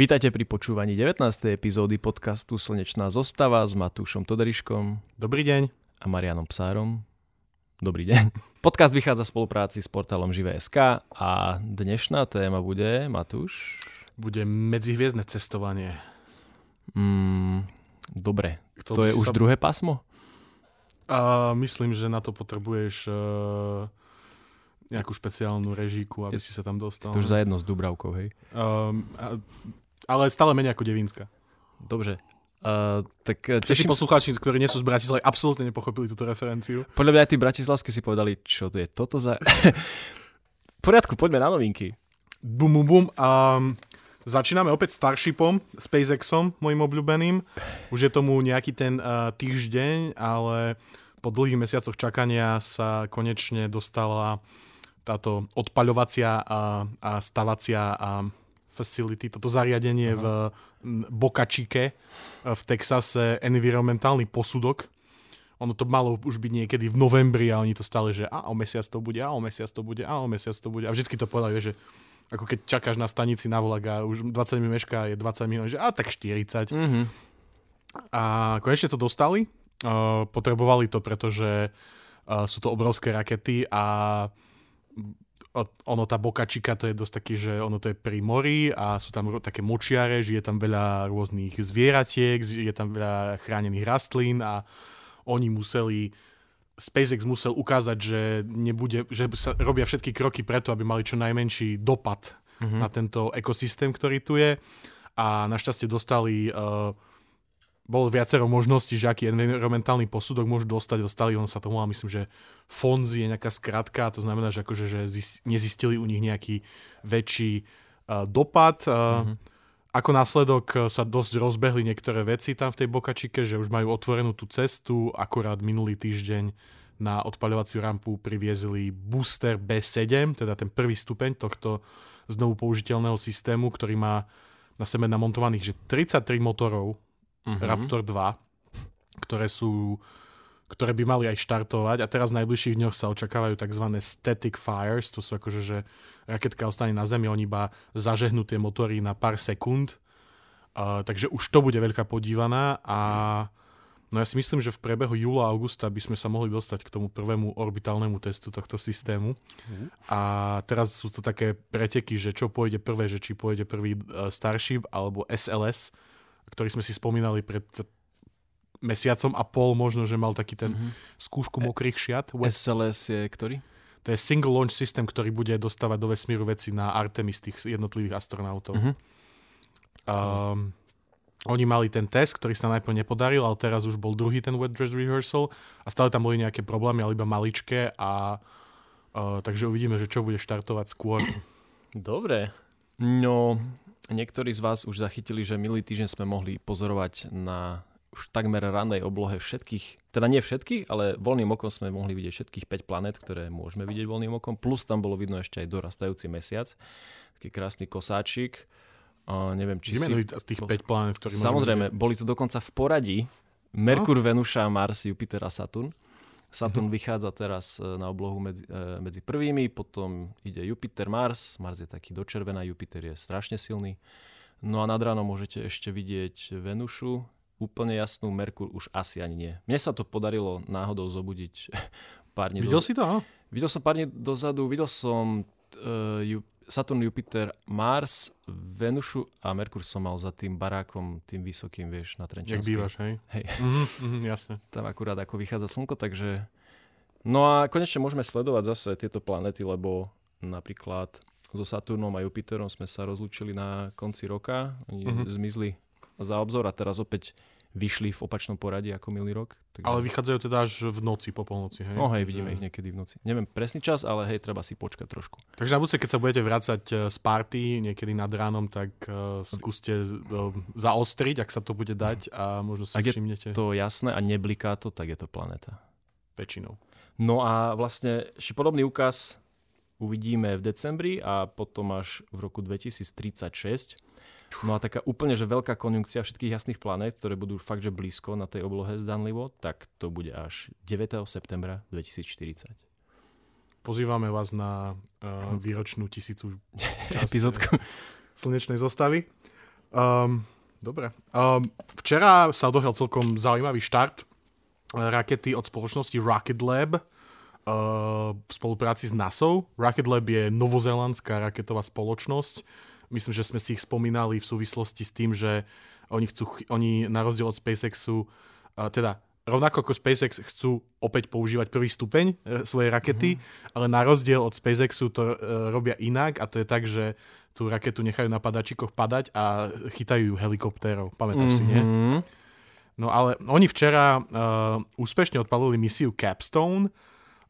Vítajte pri počúvaní 19. epizódy podcastu Slnečná zostava s Matúšom Toderiškom. Dobrý deň. A Marianom Psárom. Dobrý deň. Podcast vychádza v spolupráci s portálom Živé.sk a dnešná téma bude, Matúš? Bude medzihviezdne cestovanie. Mm, dobre. Chcel to je už sa... druhé pásmo? Uh, myslím, že na to potrebuješ uh, nejakú špeciálnu režíku, aby je, si sa tam dostal. To už za jedno s Dubravkou, hej? Um, a, ale stále menej ako Devínska. Dobre. Uh, tak teším... poslucháči, ktorí nie sú z Bratislavy, absolútne nepochopili túto referenciu. Podľa mňa aj tí bratislavskí si povedali, čo to je toto za... v poriadku, poďme na novinky. Bum, bum, bum. Um, začíname opäť Starshipom, SpaceXom, mojim obľúbeným. Už je tomu nejaký ten uh, týždeň, ale po dlhých mesiacoch čakania sa konečne dostala táto odpaľovacia a, a stavacia a facility, toto zariadenie uh-huh. v Boca Chique v Texase, environmentálny posudok. Ono to malo už byť niekedy v novembri a oni to stále, že a o mesiac to bude, a o mesiac to bude, a o mesiac to bude. A vždycky to povedali, že ako keď čakáš na stanici na vlak a už 20 minút meška je 20 minút, že a tak 40. Uh-huh. A konečne to dostali. Uh, potrebovali to, pretože uh, sú to obrovské rakety a ono tá bokačika to je dosť taký, že ono to je pri mori a sú tam také močiare, žije tam veľa rôznych zvieratiek, je tam veľa chránených rastlín a oni museli SpaceX musel ukázať, že, nebude, že sa robia všetky kroky preto, aby mali čo najmenší dopad mm-hmm. na tento ekosystém, ktorý tu je. A našťastie dostali uh, bolo viacero možností, že aký environmentálny posudok môžu dostať. Dostali, on sa to volá, myslím, že FONZI je nejaká skratka, to znamená, že, akože, že zist, nezistili u nich nejaký väčší uh, dopad. Uh, mm-hmm. Ako následok sa dosť rozbehli niektoré veci tam v tej Bokačike, že už majú otvorenú tú cestu, akorát minulý týždeň na odpaľovaciu rampu priviezli booster B7, teda ten prvý stupeň tohto znovu použiteľného systému, ktorý má na sebe namontovaných že 33 motorov uh-huh. Raptor 2, ktoré sú ktoré by mali aj štartovať a teraz v najbližších dňoch sa očakávajú tzv. static fires, to sú akože, že raketka ostane na zemi, oni iba zažehnú tie motory na pár sekúnd, uh, takže už to bude veľká podívaná a no ja si myslím, že v priebehu júla a augusta by sme sa mohli dostať k tomu prvému orbitálnemu testu tohto systému uh-huh. a teraz sú to také preteky, že čo pôjde prvé, že či pôjde prvý uh, Starship alebo SLS, ktorý sme si spomínali pred mesiacom a pol možno, že mal taký ten mm-hmm. skúšku mokrých šiat. SLS je ktorý? To je single launch system, ktorý bude dostávať do vesmíru veci na Artemis tých jednotlivých astronautov. Mm-hmm. Um, oni mali ten test, ktorý sa najprv nepodaril, ale teraz už bol druhý ten wet dress rehearsal a stále tam boli nejaké problémy, ale iba maličké a uh, takže uvidíme, že čo bude štartovať skôr. Dobre. No, Niektorí z vás už zachytili, že minulý týždeň sme mohli pozorovať na už takmer ranej oblohe všetkých, teda nie všetkých, ale voľným okom sme mohli vidieť všetkých 5 planet, ktoré môžeme vidieť voľným okom, plus tam bolo vidno ešte aj dorastajúci mesiac, taký krásny kosáčik. Uh, neviem, či si... tých 5 planet, ktoré Samozrejme, boli to dokonca v poradí. Merkur, no? Venuša, Mars, Jupiter a Saturn. Saturn mm-hmm. vychádza teraz e, na oblohu medzi, e, medzi prvými, potom ide Jupiter, Mars. Mars je taký dočervená, Jupiter je strašne silný. No a nad ráno môžete ešte vidieť Venušu, úplne jasnú, Merkur už asi ani nie. Mne sa to podarilo náhodou zobudiť pár dní Videl do... si to? Videl som pár dní dozadu, videl som uh, Saturn, Jupiter, Mars, Venušu a Merkur som mal za tým barákom, tým vysokým, vieš, na Trenčanskej. Jak bývaš, hej? Hej. Mm-hmm, mm, jasne. Tam akurát ako vychádza slnko, takže... No a konečne môžeme sledovať zase tieto planety, lebo napríklad so Saturnom a Jupiterom sme sa rozlúčili na konci roka. Oni mm-hmm. zmizli za obzor a teraz opäť vyšli v opačnom poradí ako milý rok. Takže... Ale vychádzajú teda až v noci, po polnoci, hej? No hej, vidíme že... ich niekedy v noci. Neviem presný čas, ale hej, treba si počkať trošku. Takže na budúce, keď sa budete vrácať eh, z party niekedy nad ránom, tak uh, skúste uh, zaostriť, ak sa to bude dať a možno si ak všimnete. je to jasné a nebliká to, tak je to planéta. Väčšinou. No a vlastne podobný úkaz uvidíme v decembri a potom až v roku 2036 No a taká úplne, že veľká konjunkcia všetkých jasných planét, ktoré budú fakt, že blízko na tej oblohe zdanlivo, tak to bude až 9. septembra 2040. Pozývame vás na uh, výročnú tisícu epizódku slnečnej zostavy. Um, dobre. Um, včera sa odohral celkom zaujímavý štart rakety od spoločnosti Rocket Lab v spolupráci s NASA. Rocket Lab je novozélandská raketová spoločnosť. Myslím, že sme si ich spomínali v súvislosti s tým, že oni, chcú, oni na rozdiel od SpaceXu, teda rovnako ako SpaceX chcú opäť používať prvý stupeň e, svojej rakety, mm-hmm. ale na rozdiel od SpaceXu to uh, robia inak a to je tak, že tú raketu nechajú na padačikoch padať a chytajú ju helikoptérov. Pamätáš mm-hmm. si, nie? Mhm. No ale oni včera uh, úspešne odpalili misiu Capstone.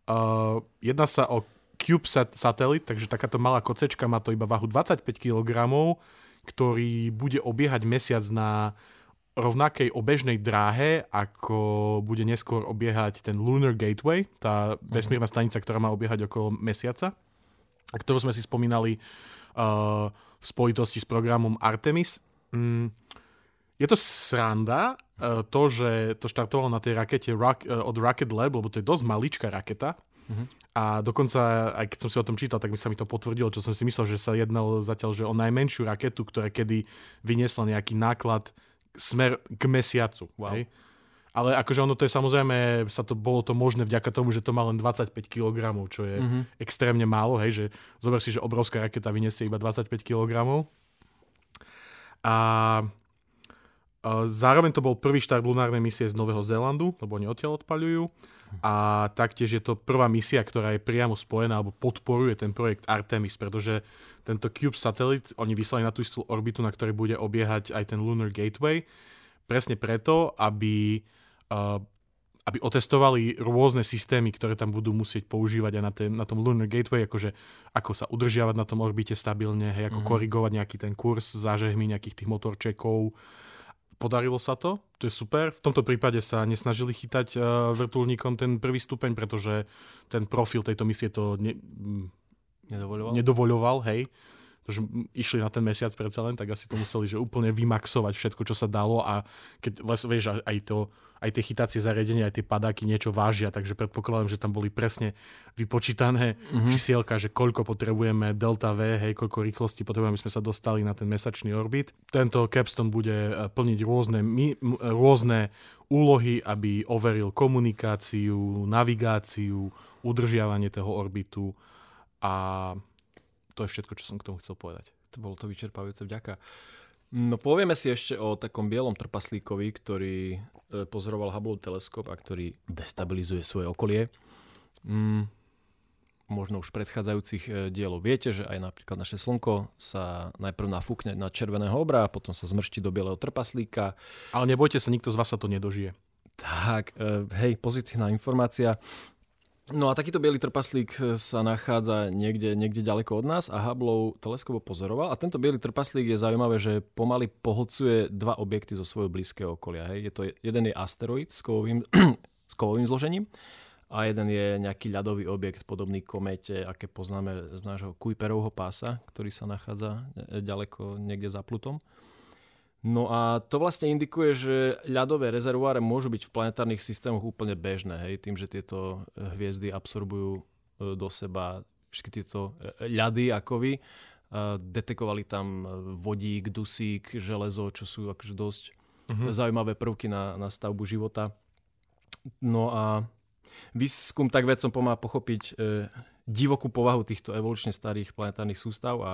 Uh, jedná sa o CubeSat satelit, takže takáto malá kocečka má to iba váhu 25 kg, ktorý bude obiehať mesiac na rovnakej obežnej dráhe, ako bude neskôr obiehať ten Lunar Gateway, tá mhm. vesmírna stanica, ktorá má obiehať okolo mesiaca, a ktorú sme si spomínali uh, v spojitosti s programom Artemis. Mm, je to sranda, uh, to, že to štartovalo na tej rakete Rock, uh, od Rocket Lab, lebo to je dosť maličká raketa. Uh-huh. A dokonca, aj keď som si o tom čítal, tak mi sa mi to potvrdilo, čo som si myslel, že sa jednalo zatiaľ že o najmenšiu raketu, ktorá kedy vyniesla nejaký náklad smer k mesiacu. Wow. Hej? Ale akože ono to je samozrejme, sa to, bolo to možné vďaka tomu, že to má len 25 kg, čo je mm-hmm. extrémne málo, hej, že zober si, že obrovská raketa vyniesie iba 25 kg. A, a zároveň to bol prvý štart lunárnej misie z Nového Zélandu, lebo oni odtiaľ odpaľujú. A taktiež je to prvá misia, ktorá je priamo spojená alebo podporuje ten projekt Artemis, pretože tento Cube satelit oni vyslali na tú istú orbitu, na ktorej bude obiehať aj ten Lunar Gateway, presne preto, aby, uh, aby otestovali rôzne systémy, ktoré tam budú musieť používať aj na, ten, na tom Lunar Gateway, akože ako sa udržiavať na tom orbite stabilne, hej, ako mm-hmm. korigovať nejaký ten kurz zážehmi nejakých tých motorčekov, podarilo sa to, to je super. V tomto prípade sa nesnažili chytať uh, vrtulníkom ten prvý stupeň, pretože ten profil tejto misie to ne, nedovoľoval. nedovoľoval, hej. Pretože išli na ten mesiac predsa len, tak asi to museli že úplne vymaxovať všetko, čo sa dalo a keď vieš, aj to aj tie chytacie zariadenia, aj tie padáky niečo vážia, takže predpokladám, že tam boli presne vypočítané mm-hmm. čísielka, že koľko potrebujeme delta V, hej, koľko rýchlosti potrebujeme, aby sme sa dostali na ten mesačný orbit. Tento capstone bude eh, plniť rôzne, rôzne úlohy, aby overil komunikáciu, navigáciu, udržiavanie toho orbitu a to je všetko, čo som k tomu chcel povedať. To bolo to vyčerpávajúce, vďaka. No povieme si ešte o takom bielom trpaslíkovi, ktorý e, pozoroval Hubble teleskop a ktorý destabilizuje svoje okolie. Mm, možno už predchádzajúcich e, dielov viete, že aj napríklad naše Slnko sa najprv nafúkne na červeného obra a potom sa zmrští do bieleho trpaslíka. Ale nebojte sa, nikto z vás sa to nedožije. Tak, e, hej, pozitívna informácia. No a takýto biely trpaslík e, sa nachádza niekde, niekde ďaleko od nás a Hubble teleskop pozoroval. A tento biely trpaslík je zaujímavé, že pomaly pohlcuje dva objekty zo svojho blízkeho okolia. Hej. Je to, jeden je asteroid s kovovým, s kovovým zložením a jeden je nejaký ľadový objekt podobný kométe, aké poznáme z nášho Kuiperovho pása, ktorý sa nachádza e, ďaleko niekde za Plutom. No a to vlastne indikuje, že ľadové rezervoáre môžu byť v planetárnych systémoch úplne bežné, hej, tým, že tieto eh, hviezdy absorbujú eh, do seba všetky tieto eh, ľady a kovy. Detekovali tam vodík, dusík, železo, čo sú akože dosť uh-huh. zaujímavé prvky na, na stavbu života. No a výskum tak vedcom pomáha pochopiť e, divokú povahu týchto evolučne starých planetárnych sústav a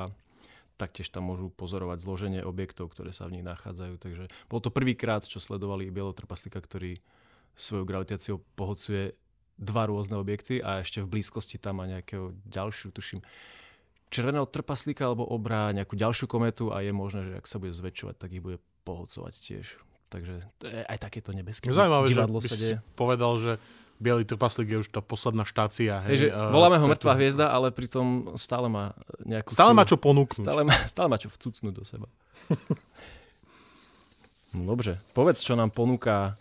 taktiež tam môžu pozorovať zloženie objektov, ktoré sa v nich nachádzajú. Takže bol to prvýkrát, čo sledovali bielotrpaslíka, ktorý svojou gravitáciou pohocuje dva rôzne objekty a ešte v blízkosti tam má nejakého ďalšiu, tuším, červeného trpaslíka alebo obrá nejakú ďalšiu kometu a je možné, že ak sa bude zväčšovať, tak ich bude pohocovať tiež. Takže aj takéto nebeské Zaujímavé, divadlo že by sa deje. povedal, že Bielý trpaslík je už tá posledná štácia. Hej, že voláme ho mŕtva hviezda, ale pritom stále má nejakú Stále silu. má čo ponúknuť. Stále má, stále má čo vcucnúť do seba. Dobre, povedz, čo nám ponúka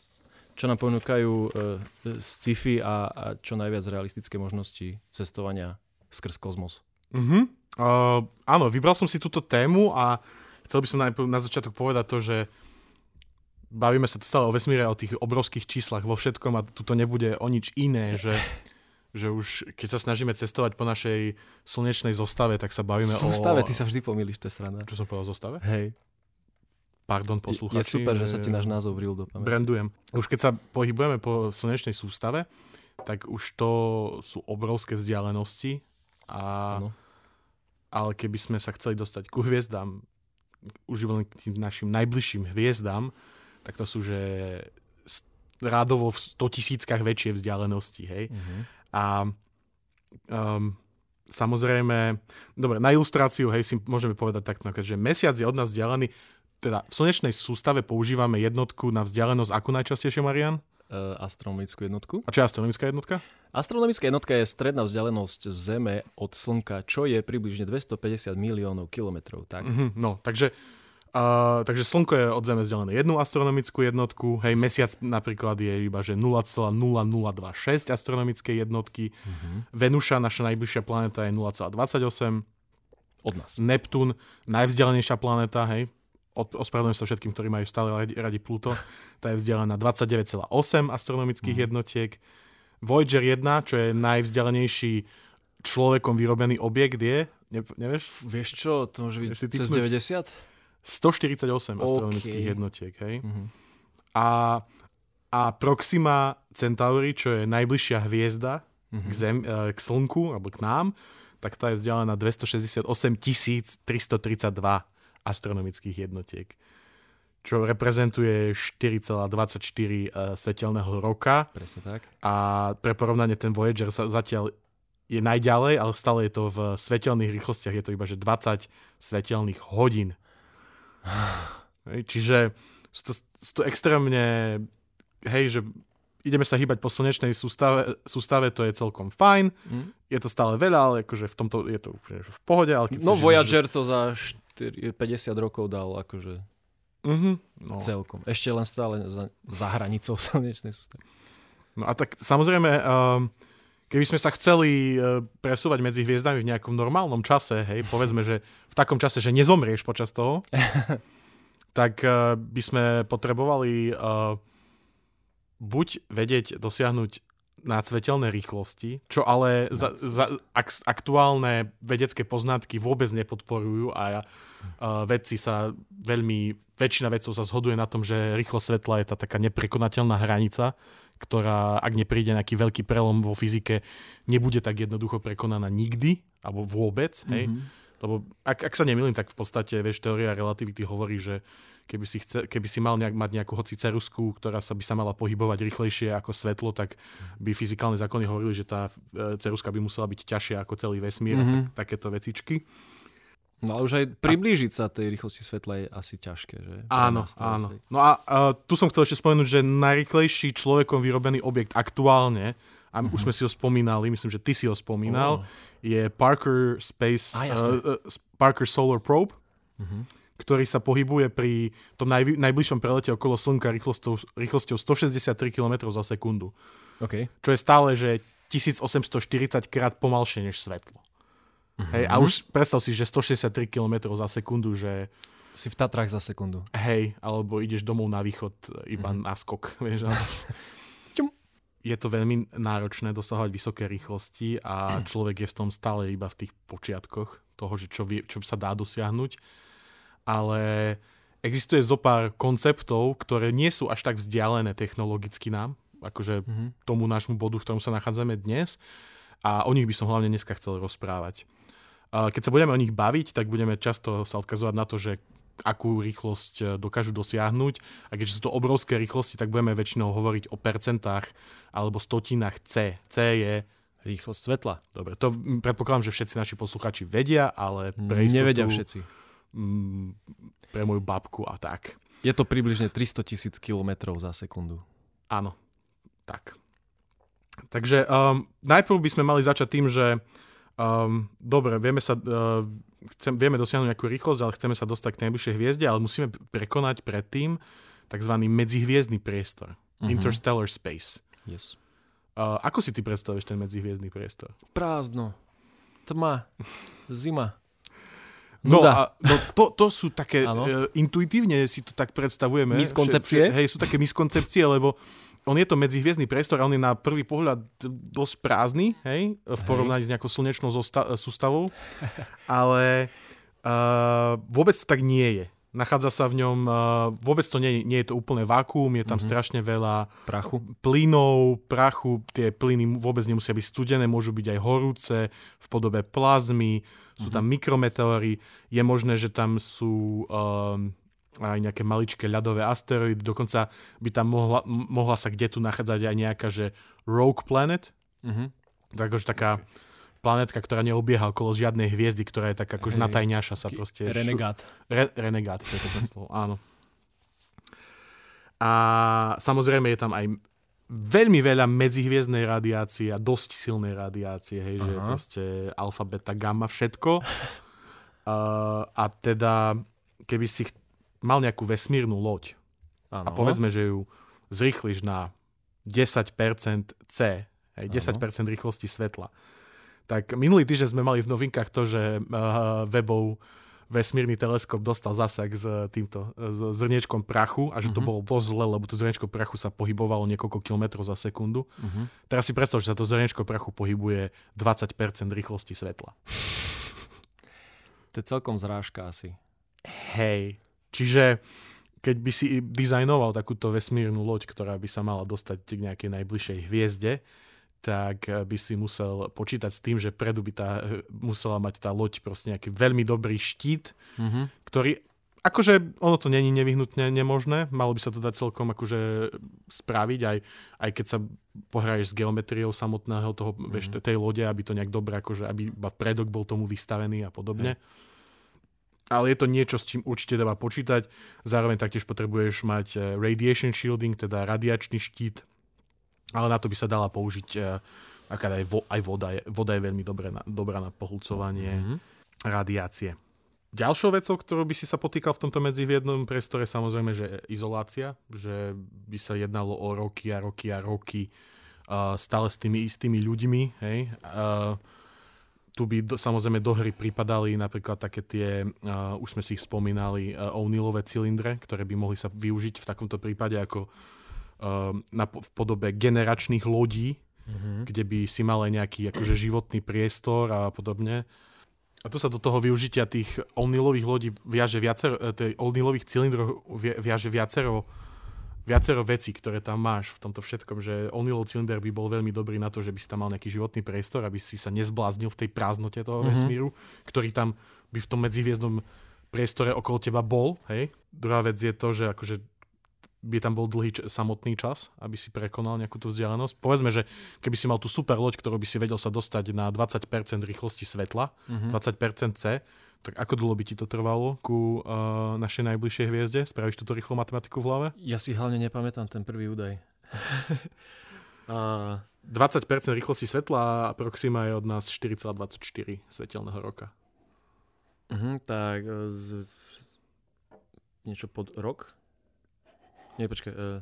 čo nám ponúkajú uh, sci-fi a, a čo najviac realistické možnosti cestovania skrz kozmos. Uh-huh. Uh, áno, vybral som si túto tému a chcel by som najprv na začiatok povedať to, že bavíme sa tu stále o vesmíre, o tých obrovských číslach vo všetkom a tu to nebude o nič iné, že, že už keď sa snažíme cestovať po našej slnečnej zostave, tak sa bavíme zostave, o... Zostave, ty sa vždy pomýliš, to je Čo som povedal, zostave? Hej. Pardon, Je posluchači. super, že sa ti náš názov vril do pamäti. Brandujem. Už keď sa pohybujeme po slnečnej sústave, tak už to sú obrovské vzdialenosti. A, Áno. ale keby sme sa chceli dostať ku hviezdám, už len k tým našim najbližším hviezdám, tak to sú, že rádovo v 100 tisíckach väčšie vzdialenosti, hej. Mhm. A um, samozrejme, dobre, na ilustráciu, hej, si môžeme povedať takto, že mesiac je od nás vzdialený, teda v slnečnej sústave používame jednotku na vzdialenosť akú najčastejšie, Marian? Uh, astronomickú jednotku. A čo je astronomická jednotka? Astronomická jednotka je stredná vzdialenosť Zeme od Slnka, čo je približne 250 miliónov kilometrov. Tak? Mhm, no, takže, uh, takže Slnko je od Zeme vzdialené jednu astronomickú jednotku, hej, mesiac napríklad je iba, že 0,0026 astronomické jednotky, Mhm. Venuša, naša najbližšia planéta je 0,28, Od nás. Neptún, najvzdialenejšia planéta, hej, ospravedlňujem sa všetkým, ktorí majú stále radi, radi Pluto, tá je vzdialená 29,8 astronomických jednotiek. Voyager 1, čo je najvzdialenejší človekom vyrobený objekt, je, ne, nevieš, Vieš čo, to môže byť cez tipneš? 90? 148 OK. astronomických jednotiek, hej. Mhm. A, a Proxima Centauri, čo je najbližšia hviezda Mhm. k, zem, e, k Slnku, alebo k nám, tak tá je vzdialená 268 332 astronomických jednotiek, čo reprezentuje 4,24 e, svetelného roka Presne tak. a pre porovnanie ten Voyager sa zatiaľ je najďalej, ale stále je to v svetelných rýchlostiach, je to iba že 20 svetelných hodín. Čiže sú to, sú to extrémne, hej, že ideme sa hýbať po slnečnej sústave, sústave, to je celkom fajn, Mm. je to stále veľa, ale akože v tomto je to úplne v pohode. Ale keď No chceš, Voyager to za 4, 50 rokov dal akože Že, uh-huh, no. celkom. Ešte len stále za, za hranicou slnečnej sústavy. no a tak samozrejme, um, keby sme sa chceli uh, presúvať medzi hviezdami v nejakom normálnom čase, hej, povedzme, že v takom čase, že nezomrieš počas toho, tak uh, by sme potrebovali uh, buď vedieť dosiahnuť nadsvetelné rýchlosti, čo ale za, za, ak, aktuálne vedecké poznatky vôbec nepodporujú a uh, vedci sa veľmi, väčšina vedcov sa zhoduje na tom, že rýchlosť svetla je tá taká neprekonateľná hranica, ktorá, ak nepríde nejaký veľký prelom vo fyzike, nebude tak jednoducho prekonaná nikdy, alebo vôbec, hej. Mhm. Lebo ak, ak sa nemýlim, tak v podstate, vieš, teória relativity hovorí, že keby si, chce, keby si mal nejak, mať nejakú hoci cerusku, ktorá sa by sa mala pohybovať rýchlejšie ako svetlo, tak by fyzikálne zákony hovorili, že tá e, ceruska by musela byť ťažšia ako celý vesmír mm-hmm. a Mhm. tak, takéto vecičky. No ale už aj priblížiť sa tej rýchlosti svetla je asi ťažké, že? Áno, áno. No a uh, tu som chcel ešte spomenúť, že najrýchlejší človekom vyrobený objekt aktuálne, a Mhm. už sme si ho spomínali, myslím, že ty si ho spomínal, Oh. je Parker Space, jasné. uh, uh, Parker Solar Probe, Mhm. Ktorý sa pohybuje pri tom najvi- najbližšom prelete okolo Slnka rýchlosťou, rýchlosťou 163 km za sekundu. OK. Čo je stále, že 1840 krát pomalšie než svetlo. Mhm. Hej, a už predstav si, že 163 km za sekundu, že Si v Tatrách za sekundu. hej, alebo ideš domov na východ iba Mhm. mm-hmm. na skok. Vieš, ale... Je to veľmi náročné dosahovať vysoké rýchlosti a človek je v tom stále iba v tých počiatkoch toho, že čo, vie, čo sa dá dosiahnuť. Ale existuje zo pár konceptov, ktoré nie sú až tak vzdialené technologicky nám, akože Mhm. tomu nášmu bodu, v ktorom sa nachádzame dnes. A o nich by som hlavne dneska chcel rozprávať. Keď sa budeme o nich baviť, tak budeme často sa odkazovať na to, že akú rýchlosť e, dokážu dosiahnuť. A keďže sú to obrovské rýchlosti, tak budeme väčšinou hovoriť o percentách alebo stotinách C. C je, Rýchlosť svetla. dobre, to predpokladám, že všetci naši posluchači vedia, ale pre istotu, Nevedia všetci. Mm, pre moju babku a tak. Je to približne 300 tisíc kilometrov za sekundu. Áno, tak. Takže um, najprv by sme mali začať tým, že um, dobre, vieme, sa, uh, chcem, vieme dosiahnuť nejakú rýchlosť, ale chceme sa dostať k najbližšej hviezde, ale musíme prekonať predtým tzv. medzihviezdny priestor. Mhm. Interstellar space. Yes. Uh, ako si ty predstavuješ ten medzihviezdny priestor? Prázdno. Tma. Zima. No, a, no to, to sú také, Áno. uh, intuitívne si to tak predstavujeme. Miskoncepcie? Že- Hej, sú také miskoncepcie, lebo on je to medzihviezdny priestor a on je na prvý pohľad dosť prázdny, hej, v porovnaní s nejakou slnečnou zosta- sústavou, ale uh, vôbec to tak nie je. nachádza sa v ňom, uh, vôbec to nie, nie je to úplne vákuum, je tam mm-hmm. strašne veľa Prachu. plynov, prachu, tie plyny vôbec nemusia byť studené, môžu byť aj horúce v podobe plazmy, sú tam mm-hmm. mikrometeóry, je možné, že tam sú um, aj nejaké maličké ľadové asteroidy, dokonca by tam mohla, mohla sa kde tu nachádzať aj nejaká, že rogue planet, mm-hmm. akože taká planetka, ktorá neobieha okolo žiadnej hviezdy, ktorá je tak akože natajňaša sa proste. Renegát. Re, renegát, to je to slovo, áno. A samozrejme je tam aj veľmi veľa medzihviezdnej radiácie a dosť silnej radiácie, hej, Aha. že proste alfa, beta, gamma, všetko. Uh, a teda, keby si mal nejakú vesmírnu loď ano. a povedzme, že ju zrýchliš na 10% C, hej, 10% ano. rýchlosti svetla, tak minulý týždeň sme mali v novinkách to, že uh, webov vesmírny teleskop dostal zasah s týmto s zrniečkom prachu a že to mm-hmm. bolo dosť zle, lebo to zrniečko prachu sa pohybovalo niekoľko kilometrov za sekundu. Mm-hmm. Teraz si predstav, že sa to zrniečko prachu pohybuje 20% rýchlosti svetla. To je celkom zrážka asi. Hej. Čiže keď by si dizajnoval takúto vesmírnu loď, ktorá by sa mala dostať k nejakej najbližšej hviezde, tak eh, by si musel počítať s tým, že predu by tá, eh, musela mať tá loď proste nejaký veľmi dobrý štít, mm-hmm. ktorý Akože ono to není nevyhnutne nemožné, malo by sa to dať celkom akože spraviť, aj, aj keď sa pohraješ s geometriou samotného toho, mm-hmm. vieš, tej lode, aby to nejak dobre, akože aby iba predok bol tomu vystavený a podobne. Hey. Ale je to niečo, s čím určite treba počítať. Zároveň taktiež potrebuješ mať eh, radiation shielding, teda radiačný štít, ale na to by sa dala použiť uh, aj, vo, aj voda. Je, voda je veľmi dobré na, dobrá na pohľcovanie mm-hmm. radiácie. Ďalšou vecou, ktorú by si sa potýkal v tomto medziviednom priestore, samozrejme, že izolácia, že by sa jednalo o roky a roky a roky uh, stále s tými istými ľuďmi. Hej? Uh, tu by do, samozrejme do hry pripadali napríklad také tie, uh, už sme si ich spomínali, uh, O'Neillové cylindre, ktoré by mohli sa využiť v takomto prípade ako Ehm, na, v podobe generačných lodí, mm-hmm. kde by si mal aj nejaký akože životný priestor a podobne. A tu sa do toho využitia tých O'Neillových lodí viaže viacero, e, tej O'Neillových cylindrov viaže viacero, viacero vecí, ktoré tam máš v tomto všetkom, že O'Neillov cylinder by bol veľmi dobrý na to, že by si tam mal nejaký životný priestor, aby si sa nezbláznil v tej prázdnote toho mm-hmm. vesmíru, ktorý tam by v tom medzihviezdnom priestore okolo teba bol. Hej? Druhá vec je to, že akože by tam bol dlhý č- samotný čas, aby si prekonal nejakú tú vzdialenosť. Povedzme, že keby si mal tú super loď, ktorú by si vedel sa dostať na 20% rýchlosti svetla, mm-hmm. 20% C, tak ako dlho by ti to trvalo ku uh, našej najbližšej hviezde? Spravíš túto rýchlu matematiku v hlave? Ja si hlavne nepamätám ten prvý údaj. uh... 20% rýchlosti svetla a Proxima je od nás 4,24 svetelného roka. Uh-huh, tak uh, niečo pod rok? Nie, počkaj. Uh,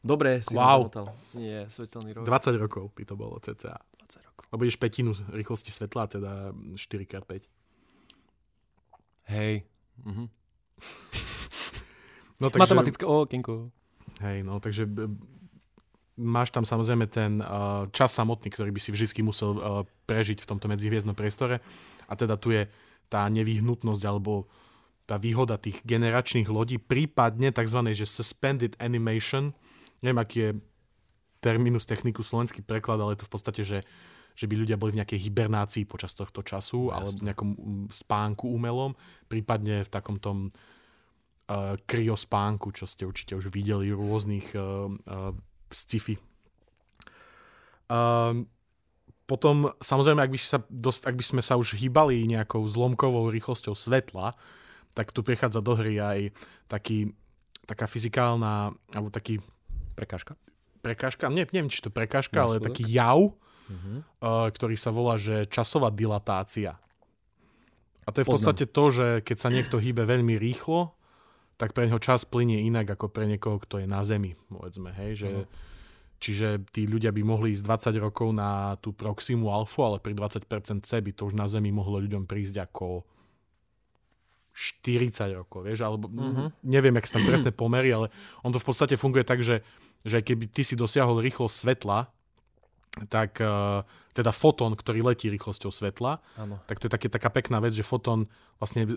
dobre, si wow. zamotal. Nie, svetelný rok. 20 rokov by to bolo cca. 20 rokov. Lebo ideš petinu rýchlosti svetla, teda 4x5. Hej. Mhm. no, takže, Matematické okienko. Hej, no, takže máš tam samozrejme ten uh, čas samotný, ktorý by si vždy musel uh, prežiť v tomto medzihviezdnom priestore. A teda tu je tá nevyhnutnosť alebo tá výhoda tých generačných lodí, prípadne tzv. že suspended animation, neviem, aký je terminus techniku slovenský preklad, ale je to v podstate, že, že by ľudia boli v nejakej hibernácii počas tohto času, Jasne. alebo v nejakom spánku umelom, prípadne v takom tom uh, kryospánku, čo ste určite už videli v rôznych uh, uh, sci-fi. Uh, potom, samozrejme, ak by, sa dost, ak by sme sa už hýbali nejakou zlomkovou rýchlosťou svetla, tak tu prichádza do hry aj taký, taká fyzikálna, alebo taký... Prekážka? Prekážka, nie, neviem, či to prekážka, ale taký jav, uh-huh. uh, ktorý sa volá, že časová dilatácia. A to je v Poznam. podstate to, že keď sa niekto hýbe veľmi rýchlo, tak pre neho čas plinie inak ako pre niekoho, kto je na Zemi, povedzme, hej, že... Uh-huh. Čiže tí ľudia by mohli ísť 20 rokov na tú Proximu Alfu, ale pri 20% C by to už na Zemi mohlo ľuďom prísť ako 40 rokov, vieš, alebo uh-huh. neviem, ak sú tam presné pomery, ale on to v podstate funguje tak, že, že keby ty si dosiahol rýchlosť svetla, tak uh, teda fotón, ktorý letí rýchlosťou svetla, ano. tak to je také, taká pekná vec, že fotón vlastne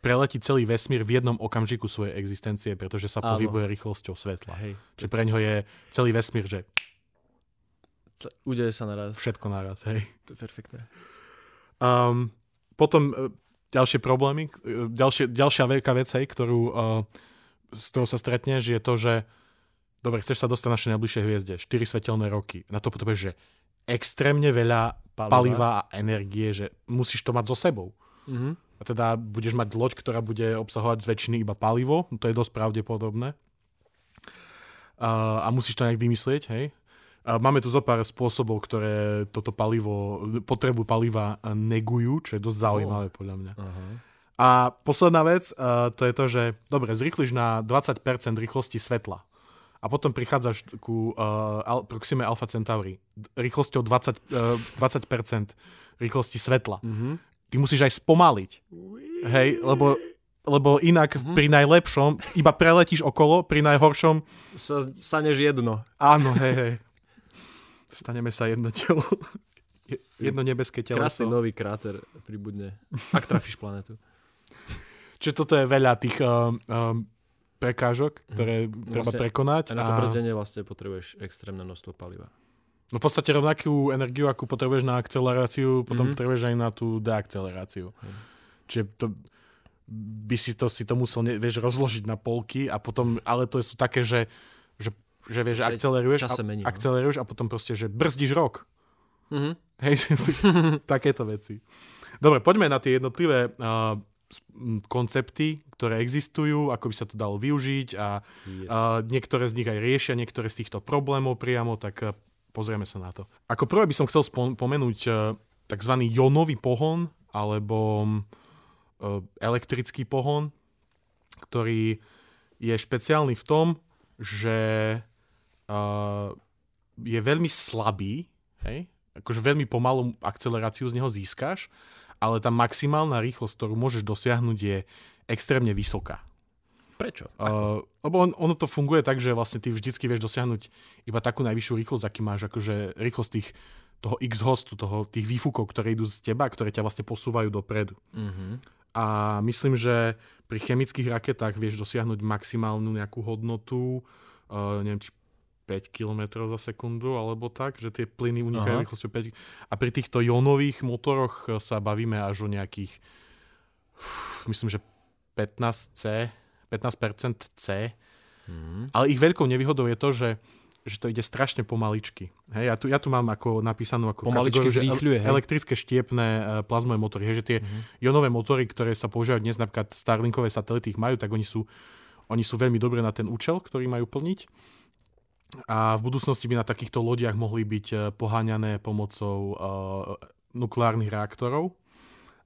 preletí celý vesmír v jednom okamžiku svojej existencie, pretože sa Áno. pohybuje rýchlosťou svetla. Hej. Čiže pre ňo je celý vesmír, že Udeje sa naraz. všetko naraz. Hej. To je perfektné. Um, potom e, ďalšie problémy, e, ďalšie, ďalšia veľká vec, hej, ktorú, uh, s ktorou sa stretneš, je to, že dobre, chceš sa dostať na našej najbližšej hviezde, 4 svetelné roky. Na to potrebuješ, že extrémne veľa Paliva. paliva a energie, že musíš to mať so sebou. Mhm. A teda budeš mať loď, ktorá bude obsahovať z väčšiny iba palivo, no to je dosť pravdepodobné. A, a musíš to nejak vymyslieť, hej. Máme tu zo pár spôsobov, ktoré toto palivo, potrebu paliva negujú, čo je dosť zaujímavé podľa mňa. Aha. A posledná vec, uh, to je to, že dobre, zrýchliš na 20% rýchlosti svetla a potom prichádzaš ku uh, Al- Proxime Alpha Centauri rýchlosťou 20, uh, 20% rýchlosti svetla. Mhm. Ty musíš aj spomaliť. Hej, lebo, lebo inak Mhm. pri najlepšom iba preletíš okolo, pri najhoršom Sa staneš jedno. áno, hej, hej. Staneme sa jedno telo. Je- Jedno nebeské Krásny teleso. nový kráter pribudne. Ak trafíš planetu. Čiže toto je veľa tých um, um, prekážok, ktoré treba Vlastne prekonať. A na to brzdenie vlastne potrebuješ extrémne množstvo paliva. No v podstate rovnakú energiu, akú potrebuješ na akceleráciu, potom Mhm. potrebuješ aj na tú deakceleráciu. Mhm. Čiže to, by si to, si to musel, ne, vieš, rozložiť na polky a potom, ale to sú také, že, že, že vieš, že akceleruješ, čase mení, no. akceleruješ a potom proste, že brzdíš rok. Mhm. Hej, že takéto veci. Dobre, poďme na tie jednotlivé uh, koncepty, ktoré existujú, ako by sa to dalo využiť a Yes. a niektoré z nich aj riešia niektoré z týchto problémov priamo, tak eh, pozrieme sa na to. Ako prvé by som chcel spom- pomenúť eh, tzv. jonový pohon alebo eh, elektrický pohon, ktorý je špeciálny v tom, že eh, je veľmi slabý, hej? akože veľmi pomalú akceleráciu z neho získaš, ale tá maximálna rýchlosť, ktorú môžeš dosiahnuť, je extrémne vysoká. Prečo? Uh, lebo on, ono to funguje tak, že vlastne ty vždycky vieš dosiahnuť iba takú najvyššiu rýchlosť, aký máš, akože rýchlosť tých, toho X-hostu, toho, tých výfukov, ktoré idú z teba, ktoré ťa vlastne posúvajú dopredu. Mhm. A myslím, že pri chemických raketách vieš dosiahnuť maximálnu nejakú hodnotu, uh, neviem, či 5 km za sekundu, alebo tak, že tie plyny unikajú Aha. rýchlosťou 5 A pri týchto jónových motoroch eh, sa bavíme až o nejakých, uf, myslím, že 15C, 15% C, Mhm. ale ich veľkou nevýhodou je to, že, že to ide strašne pomaličky. Hej, ja, tu, ja tu mám ako napísanú ako Pomaličky kategóriu, zrýchľuje, hej? elektrické štiepné uh, plazmové motory. Hej, že tie Mhm. jonové motory, ktoré sa používajú dnes, napríklad Starlinkové satelity ich majú, tak oni sú, oni sú veľmi dobré na ten účel, ktorý majú plniť. A v budúcnosti by na takýchto lodiach mohli byť eh, poháňané pomocou uh, nukleárnych reaktorov,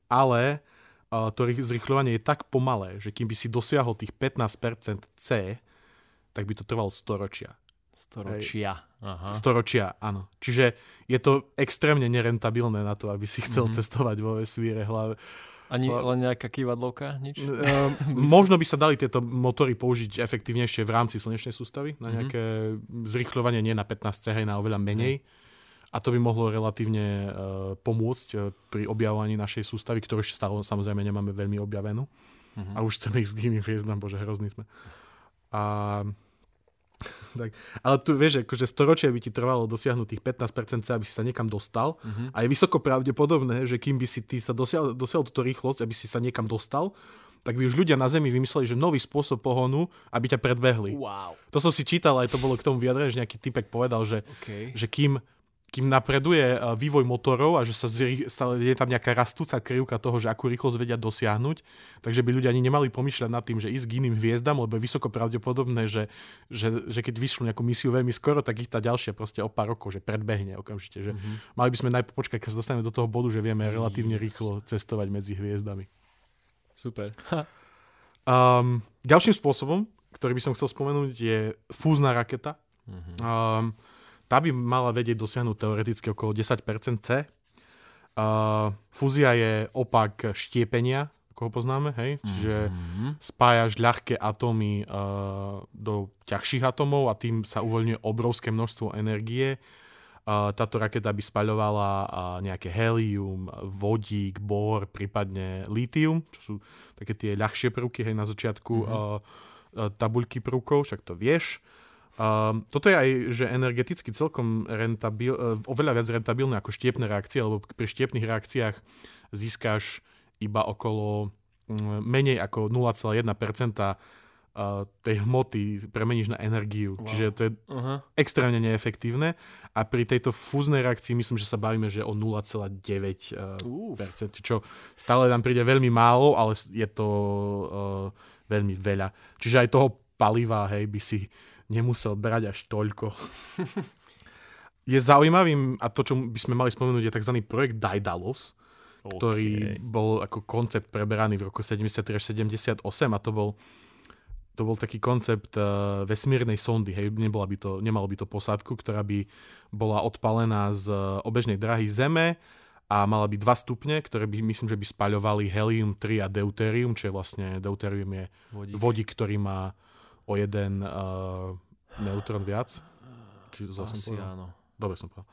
ale uh, to ry- zrýchľovanie je tak pomalé, že kým by si dosiahol tých 15% C, tak by to trvalo storočia. Storočia. Aha. Storočia, áno. Čiže je to extrémne nerentabilné na to, aby si chcel Mhm. cestovať vo vesmíre. Hlavne. Ani Hla- len nejaká kývadlovka? Nič? Ehm, možno by sa dali tieto motory použiť efektívnejšie v rámci slnečnej sústavy na Mhm. nejaké zrýchľovanie, nie na 15 C, aj na oveľa menej. A to by mohlo relatívne uh, pomôcť uh, pri objavovaní našej sústavy, ktorú ešte stále samozrejme nemáme veľmi objavenú. Mhm. A už chceme ísť k iným hviezdám, bože, hrozný sme. A, tak, ale tu vieš, akože storočie by ti trvalo dosiahnuť tých 15% C, aby si sa niekam dostal. Mhm. A je vysoko pravdepodobné, že kým by si ty sa dosiahol, dosiahol túto rýchlosť, aby si sa niekam dostal, tak by už ľudia na Zemi vymysleli, že nový spôsob pohonu, aby ťa predbehli. Wow. To som si čítal, aj to bolo k tomu vyjadrené, že nejaký typek povedal, že, Okay. že kým, kým napreduje uh, vývoj motorov a že sa zri, stále je tam nejaká rastúca krivka toho, že akú rýchlosť vedia dosiahnuť, takže by ľudia ani nemali pomýšľať nad tým, že ísť k iným hviezdam, lebo je vysoko pravdepodobné, že, že, že keď vyšlo nejakú misiu veľmi skoro, tak ich tá ďalšia proste o pár rokov, že predbehne okamžite. Že Mhm. Mali by sme najprv počkať, keď sa dostaneme do toho bodu, že vieme relatívne rýchlo cestovať medzi hviezdami. Super. Um, ďalším spôsobom, ktorý by som chcel spomenúť, je fúzna raketa. Mhm. Um, tá by mala vedieť dosiahnuť teoreticky okolo 10% C. Uh, fúzia je opak štiepenia, ako ho poznáme, hej? Čiže Mhm. spájaš ľahké atómy uh, do ťažších atómov a tým sa uvoľňuje obrovské množstvo energie Uh, táto raketa by spaľovala uh, nejaké helium, vodík, bor, prípadne litium, čo sú také tie ľahšie prvky hej, na začiatku mm-hmm. uh, tabuľky prvkov, však to vieš. Uh, toto je aj, že energeticky celkom rentabil, uh, oveľa viac rentabilné ako štiepne reakcie, lebo pri štiepných reakciách získáš iba okolo um, menej ako 0,1% uh, tej hmoty premeníš na energiu. Wow. Čiže to je uh-huh. extrémne neefektívne. A pri tejto fúznej reakcii myslím, že sa bavíme, že o 0,9%, uh, čo stále nám príde veľmi málo, ale je to uh, veľmi veľa. Čiže aj toho paliva, hej, by si nemusel brať až toľko. je zaujímavým, a to, čo by sme mali spomenúť, je tzv. projekt Daedalus, okay. ktorý bol ako koncept preberaný v roku 73 až 78 a to bol to bol taký koncept uh, vesmírnej sondy, hej, Nebola by to, nemalo by to posádku, ktorá by bola odpalená z uh, obežnej dráhy Zeme a mala by dva stupne, ktoré by, myslím, že by spaľovali helium-3 a deuterium, čo je vlastne, deuterium je vodík, vodík ktorý má o jeden uh, neutrón viac. Či to Asi áno. Dobre som povedal.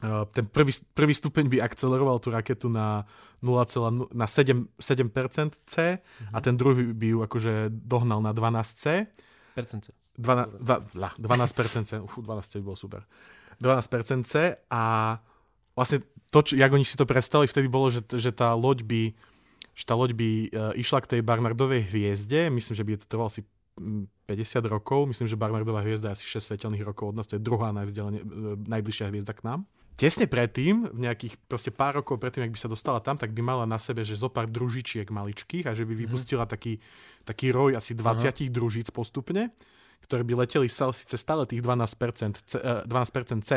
Uh, ten prvý, prvý stupeň by akceleroval tú raketu na, 0, na 7, 7% C mm-hmm. a ten druhý by ju akože dohnal na 12 C. Percent C. 12, 12% C. Uf, 12 C by bolo super. 12% C a vlastne to, čo, jak oni si to predstavili, vtedy bolo, že, že tá loď by že tá loď by uh, išla k tej Barnardovej hviezde, myslím, že by to trvalo asi 50 rokov, myslím, že Barnardová hviezda je asi 6 svetelných rokov od nás, to je druhá e, najbližšia hviezda k nám. Tesne predtým, v nejakých proste pár rokov predtým, ak by sa dostala tam, tak by mala na sebe, že zo pár družičiek maličkých a že by mhm. vypustila taký, taký roj asi 20 uh-huh. družíc postupne, ktoré by leteli síce stále tých 12%, C, 12% C,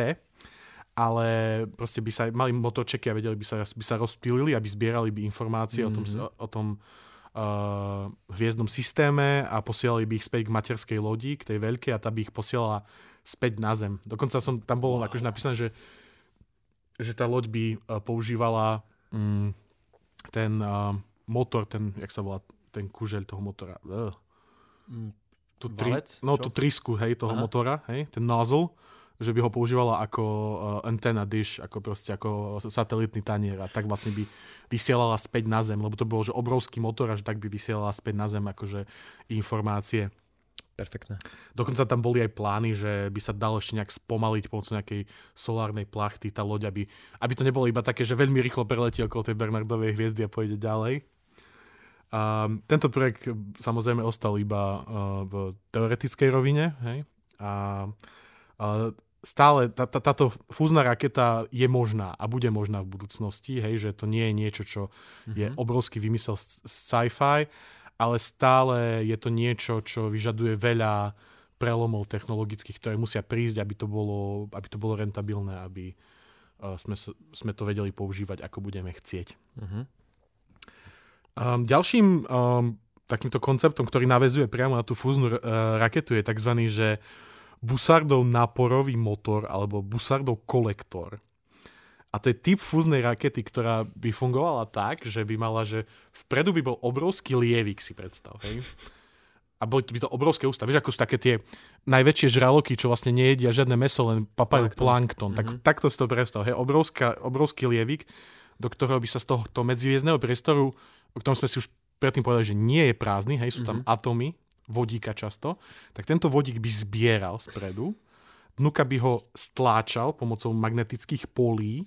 ale proste by sa mali motočeky a vedeli by sa, by sa rozptýlili, aby zbierali by informácie mm-hmm. o tom, mhm. o tom hviezdnom systéme a posielali by ich späť k materskej lodi, k tej veľkej a tá by ich posielala späť na Zem. Dokonca som tam bolo wow. akože napísané, že, že tá loď by uh, používala um, ten uh, motor, ten, jak sa volá, ten kužeľ toho motora. Uh. Tú tri, no, tú trysku, hej, toho Aha. motora, hej, ten nozzle že by ho používala ako uh, antenna dish, ako proste ako satelitný tanier a tak vlastne by vysielala späť na Zem, lebo to bolo že obrovský motor a že tak by vysielala späť na Zem akože informácie. Perfektné. Dokonca tam boli aj plány, že by sa dalo ešte nejak spomaliť pomocou nejakej solárnej plachty tá loď, aby, aby to nebolo iba také, že veľmi rýchlo preletí okolo tej Bernardovej hviezdy a pôjde ďalej. A tento projekt samozrejme ostal iba uh, v teoretickej rovine. Hej? A, a stále tá, tá, táto fúzna raketa je možná a bude možná v budúcnosti, hej, že to nie je niečo, čo mm-hmm. je mhm. obrovský vymysel sci-fi, ale stále je to niečo, čo vyžaduje veľa prelomov technologických, ktoré musia prísť, aby to bolo, aby to bolo rentabilné, aby uh, sme, sme to vedeli používať, ako budeme chcieť. Mm-hmm. Um, ďalším um, takýmto konceptom, ktorý navezuje priamo na tú fúznu uh, raketu, je tzv. že Busardov náporový motor alebo Busardov kolektor. A to je typ fúznej rakety, ktorá by fungovala tak, že by mala, že vpredu by bol obrovský lievik, si predstav, hej? A boli by to obrovské ústa. Vieš, ako sú také tie najväčšie žraloky, čo vlastne nejedia žiadne meso, len papajú plankton. plankton. Tak, mm-hmm. Takto si to predstav, hej? Obrovská, obrovský lievik, do ktorého by sa z tohto medziviezdného priestoru, o ktorom sme si už predtým povedali, že nie je prázdny, hej, sú tam mm-hmm. atómy, vodíka často, tak tento vodík by zbieral spredu, dnuka by ho stláčal pomocou magnetických polí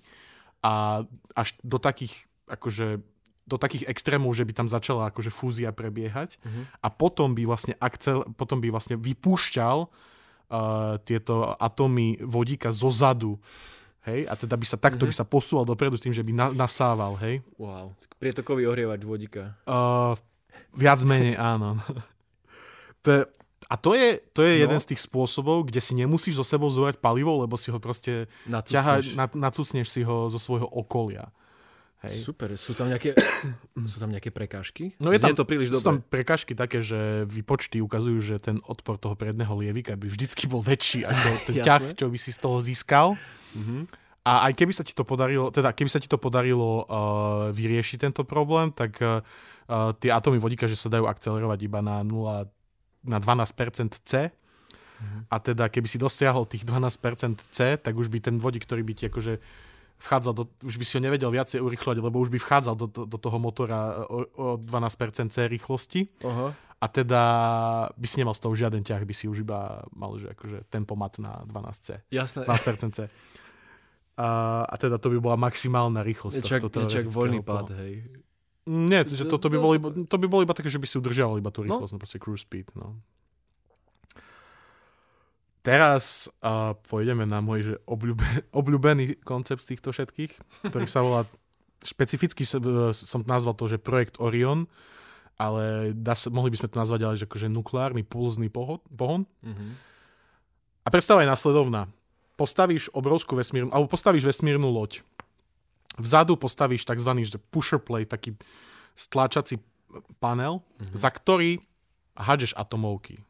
a až do takých, akože, do takých extrémov, že by tam začala akože fúzia prebiehať uh-huh. a potom by vlastne, akcel, potom by vlastne vypúšťal uh, tieto atómy vodíka zo zadu Hej, a teda by sa takto uh-huh. by sa posúval dopredu tým, že by na, nasával, hej. Wow, prietokový ohrievač vodíka. Uh, viac menej áno. Je, a to je, to je no. jeden z tých spôsobov, kde si nemusíš so sebou zobrať palivo, lebo si ho proste ťaha, nacucneš si ho zo svojho okolia. Hej. Super, sú tam nejaké, sú tam nejaké prekážky? No je tam, to príliš sú tam prekážky také, že výpočty ukazujú, že ten odpor toho predného lievika by vždycky bol väčší ako ten ťah, čo by si z toho získal. Mm-hmm. A aj keby sa ti to podarilo, teda keby sa ti to podarilo uh, vyriešiť tento problém, tak uh, tie atómy vodíka, že sa dajú akcelerovať iba na 0, na 12% C, A teda keby si dosiahol tých 12% C, tak už by ten vodík, ktorý by ti akože vchádzal do, už by si ho nevedel viacej urychľovať, lebo už by vchádzal do, do, do toho motora o, o 12% C rýchlosti. Aha. A teda by si nemal z toho žiaden ťah, by si už iba mal že akože tempomat na 12C. Jasné. 12% C. A, a teda to by bola maximálna rýchlosť Je čak, tohto je čak teoretického voľný pád, hej. Nie, to, že to, to, by bolo iba, to by bolo iba také, že by si udržiaval iba tú No. rýchlosť, no, proste cruise speed. No. Teraz uh, pôjdeme na môj že obľúbe, obľúbený koncept z týchto všetkých, ktorý sa volá, špecificky som, nazval to, že projekt Orion, ale dá sa, mohli by sme to nazvať ale že akože nukleárny pulzný pohon. pohon. Mhm. A predstava je následovná. Postavíš obrovskú vesmírnu, alebo postavíš vesmírnu loď. Vzadu postavíš tzv. pusher plate, taký stláčací panel, mm-hmm. za ktorý hádžeš atomovky.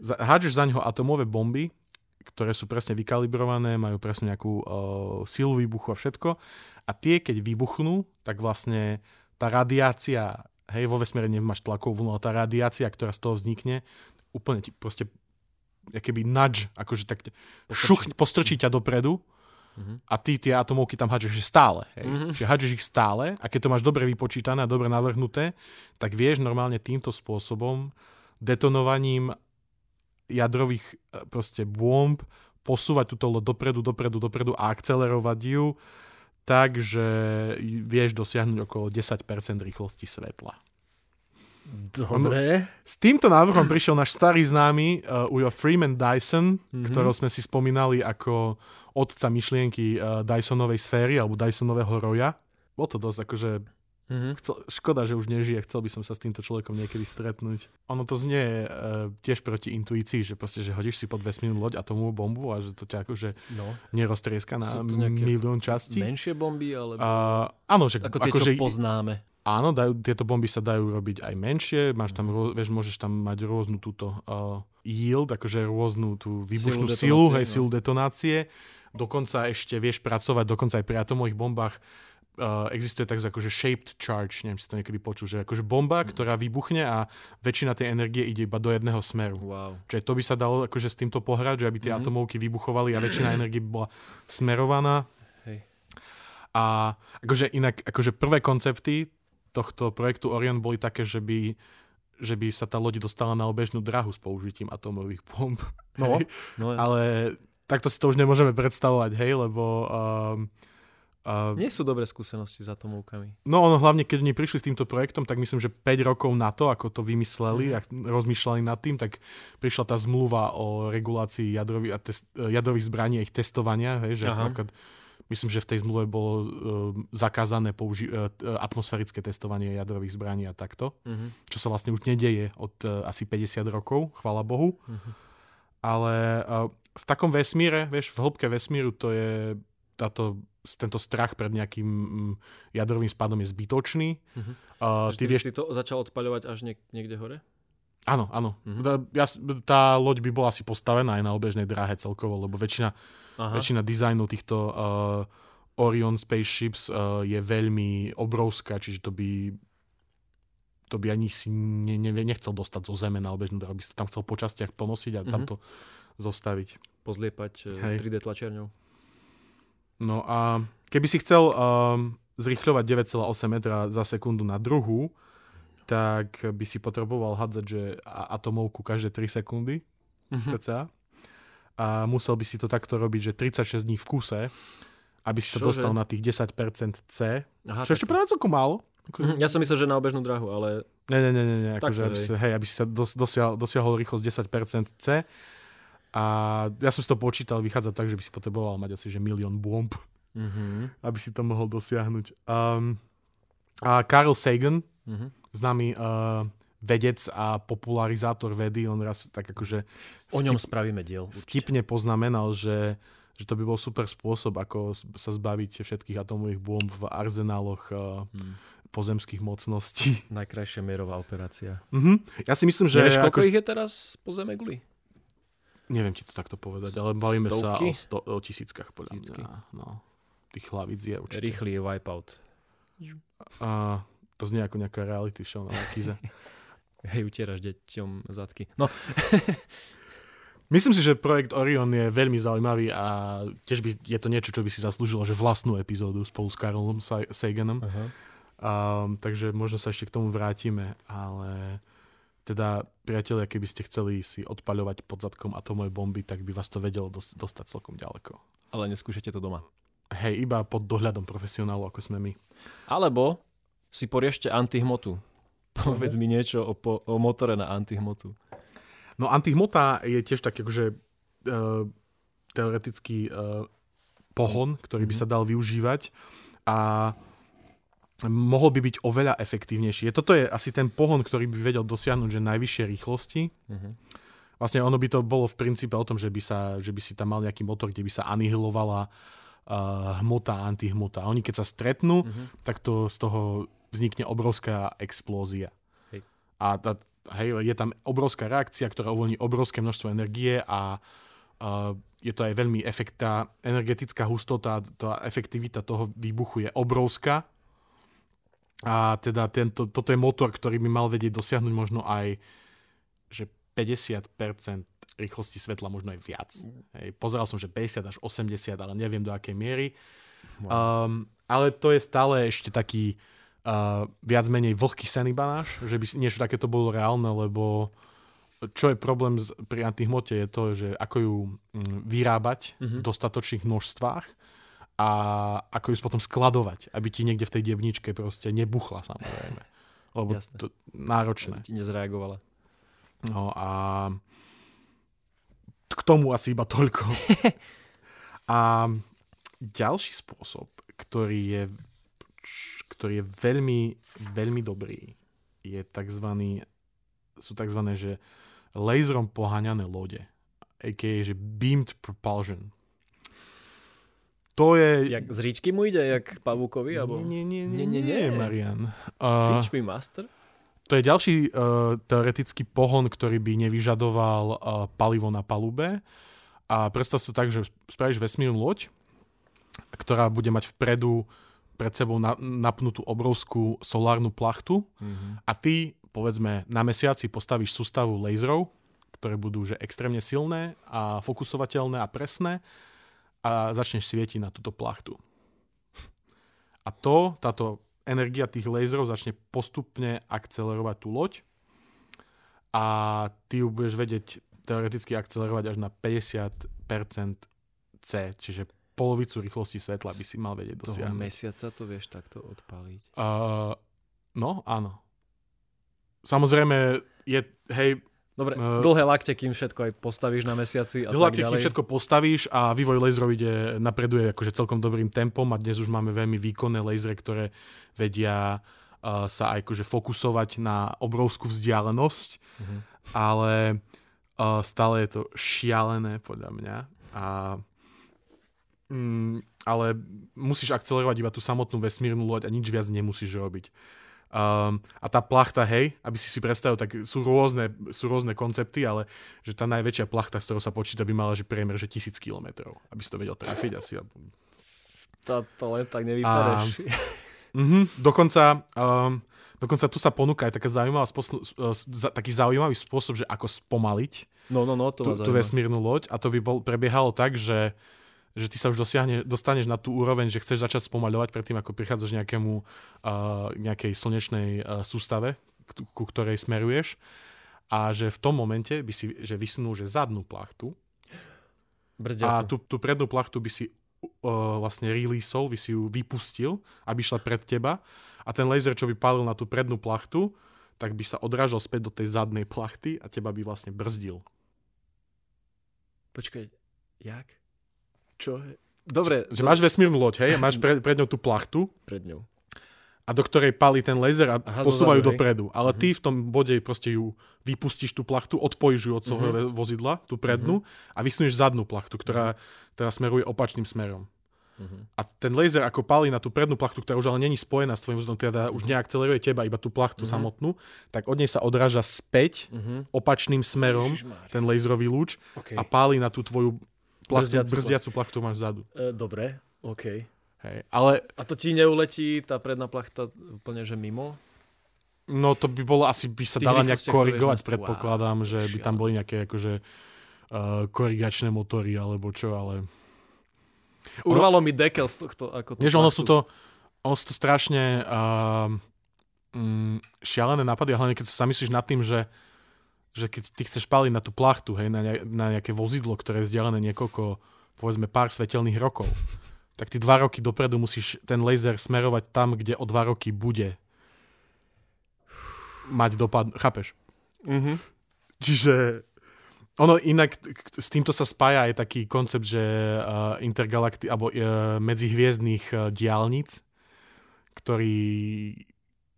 Hádžeš za ňoho atomové bomby, ktoré sú presne vykalibrované, majú presne nejakú uh, silu výbuchu a všetko. A tie, keď vybuchnú, tak vlastne tá radiácia, hej, vo vesmíre nemáš tlakovú vlnu, ale tá radiácia, ktorá z toho vznikne, úplne ti proste keby nudge, akože tak te- šuch, postrčí ťa dopredu Mhm. a ty tie atomovky tam hádžeš že stále. Hej. Mhm. Čiže hádžeš ich stále a keď to máš dobre vypočítané a dobre navrhnuté, tak vieš normálne týmto spôsobom detonovaním jadrových e, proste bomb posúvať túto loď dopredu, dopredu, dopredu a akcelerovať ju tak, že vieš dosiahnuť okolo 10% rýchlosti svetla. Dobre. S týmto návrhom prišiel náš starý známy uh, Ujo Freeman Dyson, Mhm. mm-hmm. ktorého sme si spomínali ako otca myšlienky uh, Dysonovej sféry alebo Dysonového roja. Bol to dosť akože... Mhm. Chcel, škoda, že už nežije. Chcel by som sa s týmto človekom niekedy stretnúť. Ono to znie uh, tiež proti intuícii, že proste, že hodíš si pod vesmírnu loď atomovú bombu a že to ťa akože No. neroztrieska na milión častí. Menšie bomby, alebo Uh, áno, že ako tie, akože, čo poznáme. Áno, dajú, tieto bomby sa dajú robiť aj menšie, máš tam, rô- vieš, môžeš tam mať rôznu túto uh, yield, akože rôznu tú výbušnú Silu silu, hej, no. silu detonácie. Dokonca ešte vieš pracovať, dokonca aj pri atomových bombách uh, existuje tak akože shaped charge, neviem si to niekedy počul, že akože bomba, ktorá vybuchne a väčšina tej energie ide iba do jedného smeru. Wow. Čiže to by sa dalo akože s týmto pohrať, že aby tie Mhm. atomovky vybuchovali a väčšina energie by bola smerovaná. Hej. A akože inak, akože prvé koncepty tohto projektu Orion boli také, že by, že by sa tá loď dostala na obežnú drahu s použitím atomových bomb. No, no Ale takto si to už nemôžeme predstavovať, hej, lebo... Um, uh, Nie sú dobré skúsenosti s atomovkami. No ono hlavne, keď oni prišli s týmto projektom, tak myslím, že 5 rokov na to, ako to vymysleli a rozmýšľali nad tým, tak prišla tá zmluva o regulácii jadrových, a jadrových zbraní a ich testovania, hej, že Aha. napríklad myslím, že v tej zmluve bolo uh, zakázané použi- uh, atmosférické testovanie jadrových zbraní a takto, Mhm. čo sa vlastne už nedeje od uh, asi 50 rokov, chvala Bohu. Mhm. Ale uh, v takom vesmíre, vieš, v hĺbke vesmíru to je táto, tento strach pred nejakým jadrovým spadom je zbytočný. Mhm. Uh, ty ty vieš, si to začal odpaľovať až niek- niekde hore? Áno, áno. Mhm. Ja, tá loď by bola asi postavená aj na obežnej dráhe celkovo, lebo väčšina, Aha. väčšina dizajnov týchto uh, Orion spaceships uh, je veľmi obrovská, čiže to by to by ani si ne, ne, nechcel dostať zo zeme na obežnú dráhu, by si to tam chcel po častiach ponosiť a tam Mhm. to zostaviť. Pozliepať e, Hej. 3D tlačiarňou. No a keby si chcel um, zrýchľovať 9,8 metra za sekundu na druhu, tak by si potreboval hádzať, že atomovku každé 3 sekundy, Mhm. cca. A musel by si to takto robiť, že 36 dní v kuse, aby si sa dostal na tých 10% C. Aha, Čo ešte práve celkom málo. Mhm, Ja som myslel, že na obežnú drahu, ale Ne, ne, ne, ne, ne akože, aby, si, hej, aby si sa dos, dosiahol, dosiahol rýchlosť 10% C. A ja som si to počítal, vychádza tak, že by si potreboval mať asi že milión bomb. mhm. aby si to mohol dosiahnuť. Um, a Carl Sagan, Mhm. známy uh, vedec a popularizátor vedy, on raz tak akože O ňom spravíme diel. určite. vtipne poznamenal, že, že to by bol super spôsob, ako sa zbaviť všetkých atomových bomb v arzenáloch uh, Mhm. pozemských mocností. Najkrajšia mierová operácia. Mhm. Ja si myslím, že... Nevieš, koľko akože- ich je teraz po zeme guli? Neviem ti to takto povedať, ale bavíme sa Stovky? o, sto, o tisíckach podľa mňa. No, tých hlavíc je určite. Rýchly wipeout. A to znie ako nejaká reality show na Kize. Hej, utieraš deťom zadky. No, Myslím si, že projekt Orion je veľmi zaujímavý a tiež by, je to niečo, čo by si zaslúžilo, že vlastnú epizódu spolu s Karlom Saganom. Uh-huh. Um, takže možno sa ešte k tomu vrátime, ale teda priatelia, keby ste chceli si odpaľovať pod zadkom atomové bomby, tak by vás to vedelo dos- dostať celkom ďaleko. Ale neskúšajte to doma. Hej, iba pod dohľadom profesionálu, ako sme my. Alebo si poriešte antihmotu. Povedz mi niečo o, po- o motore na antihmotu. No antihmota je tiež tak akože uh, teoretický uh, pohon, ktorý by sa dal využívať a mohol by byť oveľa efektívnejší. Toto je asi ten pohon, ktorý by vedel dosiahnuť že najvyššie rýchlosti. Uh-huh. Vlastne ono by to bolo v princípe o tom, že by, sa, že by si tam mal nejaký motor, kde by sa anihilovala uh, hmota a antihmota. Oni keď sa stretnú, uh-huh. tak to z toho vznikne obrovská explózia. Hej. A tá, hej, je tam obrovská reakcia, ktorá uvoľní obrovské množstvo energie a uh, je to aj veľmi efektá, energetická hustota, tá efektivita toho výbuchu je obrovská. A teda tento, toto je motor, ktorý by mal vedieť dosiahnuť možno aj že 50% rýchlosti svetla, možno aj viac. Hej, pozeral som, že 50 až 80, ale neviem do akej miery. Wow. Um, ale to je stále ešte taký uh, viac menej vlhký banáš, že by niečo takéto bolo reálne, lebo čo je problém pri antihmote je to, že ako ju mm, vyrábať mm-hmm. v dostatočných množstvách a ako ju potom skladovať, aby ti niekde v tej dievničke proste nebuchla samozrejme. Lebo Jasne. to náročné. Aby ti nezreagovala. No a k tomu asi iba toľko. a ďalší spôsob, ktorý je ktorý je veľmi, veľmi dobrý, je tzv. sú tzv. že laserom poháňané lode, a.k.a. že beamed propulsion. To je... Jak z ríčky mu ide, jak pavúkovi? Abo... Nie, nie, nie, nie, nie, nie, Marian. Uh, Teach me, master? To je ďalší uh, teoretický pohon, ktorý by nevyžadoval uh, palivo na palube. A predstav sa tak, že spravíš vesmírnu loď, ktorá bude mať vpredu pred sebou na, napnutú obrovskú solárnu plachtu mm-hmm. a ty, povedzme, na mesiaci postavíš sústavu laserov, ktoré budú že extrémne silné a fokusovateľné a presné a začneš svietiť na túto plachtu. A to, táto energia tých laserov začne postupne akcelerovať tú loď a ty ju budeš vedieť teoreticky akcelerovať až na 50% C, čiže polovicu rýchlosti svetla by si mal vedieť dosiahnuť. Toho mesiaca to vieš takto odpáliť? Uh, no, áno. Samozrejme, je, hej... Dobre, uh, dlhé lakte, kým všetko aj postavíš na mesiaci a tak ďalej. kým všetko postavíš a vývoj laserov ide, napreduje akože celkom dobrým tempom a dnes už máme veľmi výkonné lasery, ktoré vedia uh, sa aj akože fokusovať na obrovskú vzdialenosť, uh-huh. ale uh, stále je to šialené podľa mňa a Mm, ale musíš akcelerovať iba tú samotnú vesmírnu loď a nič viac nemusíš robiť. Um, a tá plachta, hej, aby si si predstavil, tak sú rôzne, sú rôzne koncepty, ale že tá najväčšia plachta, z ktorou sa počíta, by mala že priemer, že tisíc kilometrov, aby si to vedel trafiť asi. To, to len tak nevypadeš. uh-huh, dokonca, um, dokonca tu sa ponúka aj taká zaujímavá spôsob, uh, taký zaujímavý spôsob, že ako spomaliť no, no, no, to tú, tú vesmírnu loď a to by bol, prebiehalo tak, že že ty sa už dosiahne, dostaneš na tú úroveň, že chceš začať spomaľovať predtým, ako prichádzaš nejakému, uh, nejakej slnečnej uh, sústave, ku, ku ktorej smeruješ. A že v tom momente by si že vysunul že zadnú plachtu Brzdiacu. a tú, tú prednú plachtu by si uh, vlastne releaseol, by si ju vypustil, aby šla pred teba a ten laser, čo by pálil na tú prednú plachtu, tak by sa odrážal späť do tej zadnej plachty a teba by vlastne brzdil. Počkaj, jak? Čo? Dobre. Že, že máš vesmírnu loď, hej, máš pred, pred ňou tú plachtu. Pred ňou. A do ktorej palí ten laser a Aha, posúvajú zadu, dopredu. Ale uh-huh. ty v tom bode proste ju vypustíš tú plachtu, odpojíš ju od svojho uh-huh. vozidla, tú prednú, uh-huh. a vysunieš zadnú plachtu, ktorá teda smeruje opačným smerom. Uh-huh. A ten laser ako palí na tú prednú plachtu, ktorá už ale není spojená s tvojim vozidlom, teda uh-huh. už neakceleruje teba, iba tú plachtu uh-huh. samotnú, tak od nej sa odráža späť uh-huh. opačným smerom Ježišmar. ten laserový lúč okay. a páli na tú tvoju plachtu, brzdiacu, brzdiacu plachtu máš vzadu. E, dobre, OK. Hej, ale... A to ti neuletí tá predná plachta úplne, že mimo? No to by bolo, asi by sa dala nejak korigovať, predpokladám, wow, že by tam boli nejaké akože uh, korigačné motory alebo čo, ale... Urvalo mi dekel z tohto. Ako to Vieš, ono sú to, ono sú to strašne uh, mm, šialené nápady, hlavne keď sa zamyslíš nad tým, že, že keď ty chceš paliť na tú plachtu, hej, na, ne, na nejaké vozidlo, ktoré je vzdialené niekoľko, povedzme pár svetelných rokov, tak ty dva roky dopredu musíš ten laser smerovať tam, kde o dva roky bude mať dopad, chápeš? Mm-hmm. Čiže ono inak s týmto sa spája aj taký koncept, že uh, intergalakty, alebo uh, medzihviezdnych uh, diálnic, ktorý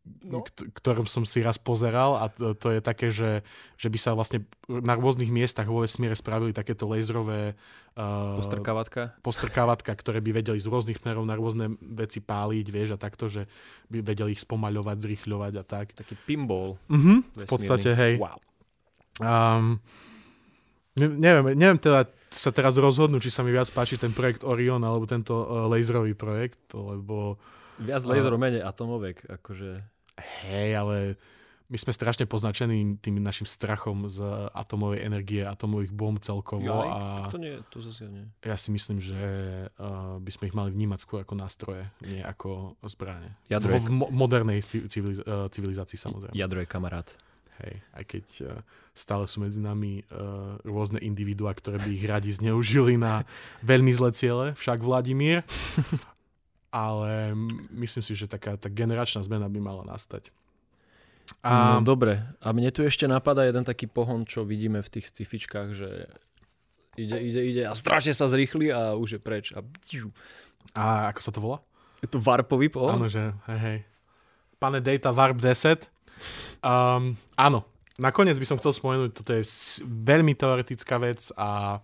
no. ktorom som si raz pozeral a to, to je také, že, že by sa vlastne na rôznych miestach vo vesmíre spravili takéto laserové uh, postrkávatka. postrkávatka, ktoré by vedeli z rôznych smerov na rôzne veci páliť, vieš, a takto, že by vedeli ich spomaľovať, zrýchľovať a tak. Taký pinball. Mm-hmm, v podstate, hej. Wow. Um, neviem, neviem teda sa teraz rozhodnúť, či sa mi viac páči ten projekt Orion alebo tento uh, laserový projekt, lebo Viac laserov, menej atomovek, akože... Hej, ale my sme strašne poznačení tým našim strachom z atomovej energie, atomových bomb celkovo. Jaj, a to nie, to zase nie. Ja si myslím, že uh, by sme ich mali vnímať skôr ako nástroje, nie ako zbranie. Jadro v mo- modernej civiliz- uh, civilizácii samozrejme. Jadro je kamarát. Hej, aj keď uh, stále sú medzi nami uh, rôzne individuá, ktoré by ich radi zneužili na veľmi zlé ciele, však Vladimír. Ale myslím si, že taká tá generačná zmena by mala nastať. A... No dobre, a mne tu ešte napadá jeden taký pohon, čo vidíme v tých scifičkách, že ide, ide, ide a strašne sa zrýchli a už je preč. A, a ako sa to volá? Je to warpový pohon? Áno, že hej, hej. Pane Data Warp 10. Um, áno, nakoniec by som chcel spomenúť, toto je veľmi teoretická vec a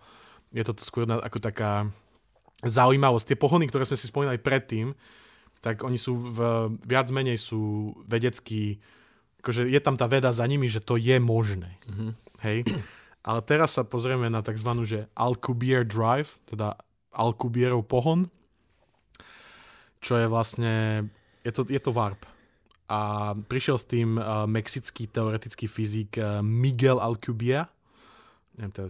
je to skôr ako taká zaujímavosť. Tie pohony, ktoré sme si spomínali predtým, tak oni sú v, viac menej sú vedecký, akože je tam tá veda za nimi, že to je možné. Mm-hmm. Hej? Ale teraz sa pozrieme na tzv. že Alcubierre Drive, teda Alcubierrov pohon, čo je vlastne, je to, je to warp. A prišiel s tým uh, mexický teoretický fyzik uh, Miguel Alcubierre, neviem, to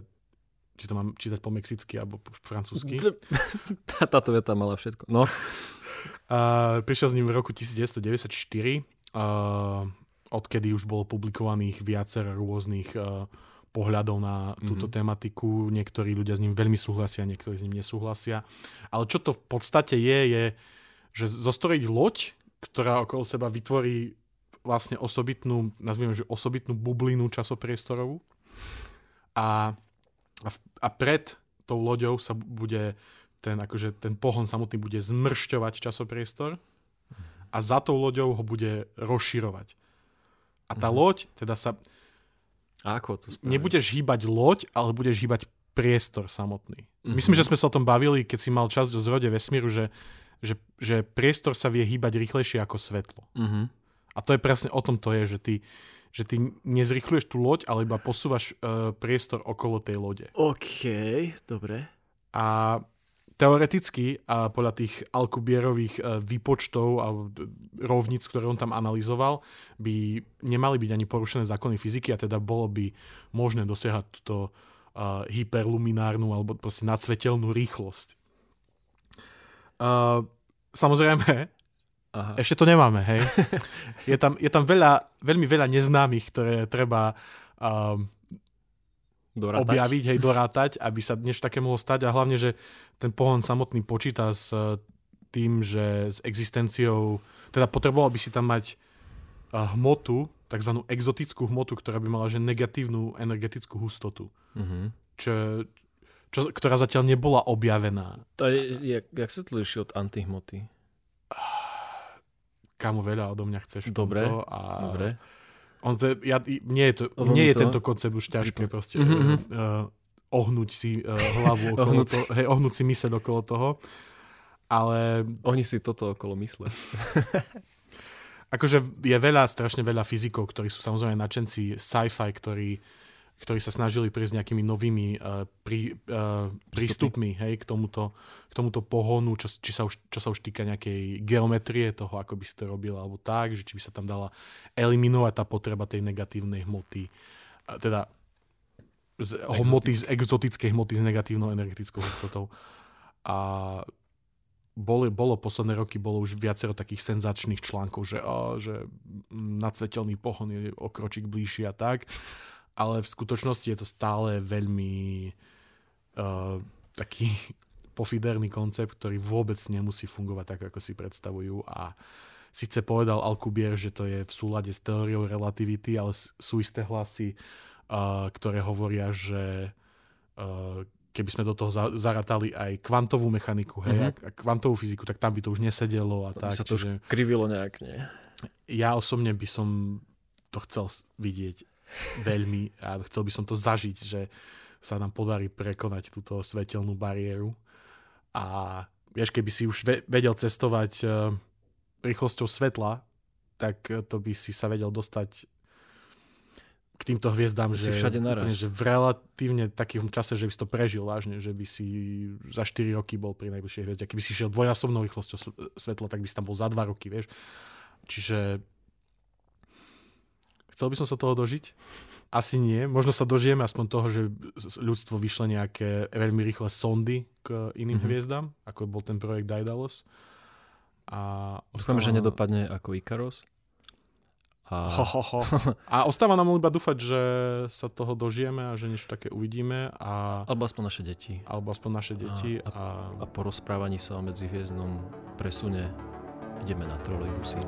či to mám čítať po mexicky alebo po francúzsky. Táto veta mala všetko. No. Uh, prišiel s ním v roku 1994, uh, odkedy už bolo publikovaných viacero rôznych uh, pohľadov na túto mm-hmm. tematiku. Niektorí ľudia s ním veľmi súhlasia, niektorí s ním nesúhlasia. Ale čo to v podstate je, je, že zostrojiť loď, ktorá okolo seba vytvorí vlastne osobitnú, nazvime, že osobitnú bublinu časopriestorovú a a, v, a pred tou loďou sa bude ten, akože ten pohon samotný bude zmršťovať časopriestor a za tou loďou ho bude rozširovať. A tá mm. loď teda sa... A ako to spraví? Nebudeš hýbať loď, ale budeš hýbať priestor samotný. Mm-hmm. Myslím, že sme sa o tom bavili, keď si mal časť o zrode vesmíru, že, že, že priestor sa vie hýbať rýchlejšie ako svetlo. Mm-hmm. A to je presne o tom to je, že ty, že ty nezrychluješ tú loď, ale iba posúvaš uh, priestor okolo tej lode. OK, dobre. A teoreticky a podľa tých Alcubierových uh, výpočtov a rovnic, ktoré on tam analyzoval, by nemali byť ani porušené zákony fyziky a teda bolo by možné dosiahať túto uh, hyperluminárnu alebo proste nadsvetelnú rýchlosť. Uh, samozrejme, Aha. Ešte to nemáme, hej. Je tam, je tam veľa, veľmi veľa neznámych, ktoré treba um, dorátať. objaviť, hej, dorátať, aby sa niečo také mohlo stať a hlavne, že ten pohon samotný počíta s uh, tým, že s existenciou, teda potreboval by si tam mať uh, hmotu, takzvanú exotickú hmotu, ktorá by mala že negatívnu energetickú hustotu. Mm-hmm. Čo, čo, ktorá zatiaľ nebola objavená. To je, jak, jak sa to líši od antihmoty? Kamo veľa odo mňa chceš Dobre, a dobre. On to, ja, nie je, to, nie je to? tento koncept už ťažké proste mm-hmm. uh, ohnúť si uh, hlavu okolo ohnúť toho, hej, ohnúť si myseľ okolo toho, ale... Oni si toto okolo mysle. akože je veľa, strašne veľa fyzikov, ktorí sú samozrejme načenci sci-fi, ktorí ktorí sa snažili prísť nejakými novými uh, prí, uh, prístupmi hej, k, tomuto, k tomuto pohonu, čo, či sa už, čo sa už týka nejakej geometrie toho, ako by si to robil, alebo tak, že či by sa tam dala eliminovať tá potreba tej negatívnej hmoty. Uh, teda z hmoty, z exotickej hmoty s negatívnou energetickou hustotou. A bolo, bolo posledné roky, bolo už viacero takých senzačných článkov, že, oh, že nadsvetelný pohon je o kročík bližšie a tak, ale v skutočnosti je to stále veľmi uh, taký pofiderný koncept, ktorý vôbec nemusí fungovať tak, ako si predstavujú a síce povedal Alkubier, že to je v súlade s teóriou relativity, ale sú isté hlasy, uh, ktoré hovoria, že uh, keby sme do toho za, zaratali aj kvantovú mechaniku, hej, mm-hmm. a kvantovú fyziku, tak tam by to už nesedelo a to tak. sa to čiže... už krivilo nejak, nie? Ja osobne by som to chcel vidieť veľmi a chcel by som to zažiť, že sa nám podarí prekonať túto svetelnú bariéru. A vieš, keby si už vedel cestovať uh, rýchlosťou svetla, tak to by si sa vedel dostať k týmto hviezdám, že, všade naraz. že v relatívne takým čase, že by si to prežil vážne, že by si za 4 roky bol pri najbližšej hviezde. Keby si šiel dvojnásobnou rýchlosťou svetla, tak by si tam bol za 2 roky, vieš. Čiže chcel by som sa toho dožiť? Asi nie. Možno sa dožijeme aspoň toho, že ľudstvo vyšle nejaké veľmi rýchle sondy k iným mm-hmm. hviezdám, ako bol ten projekt Daedalus. A Dúfame, že nedopadne ako Ikaros. A... Ho, ho, ho. a ostáva nám iba dúfať, že sa toho dožijeme a že niečo také uvidíme. A... Alebo aspoň naše deti. Alebo aspoň naše deti. A, a... a po rozprávaní sa o medzihviezdnom presune ideme na trolejbusy.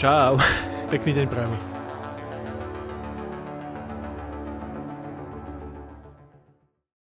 Čau. Pekný deň prajmi.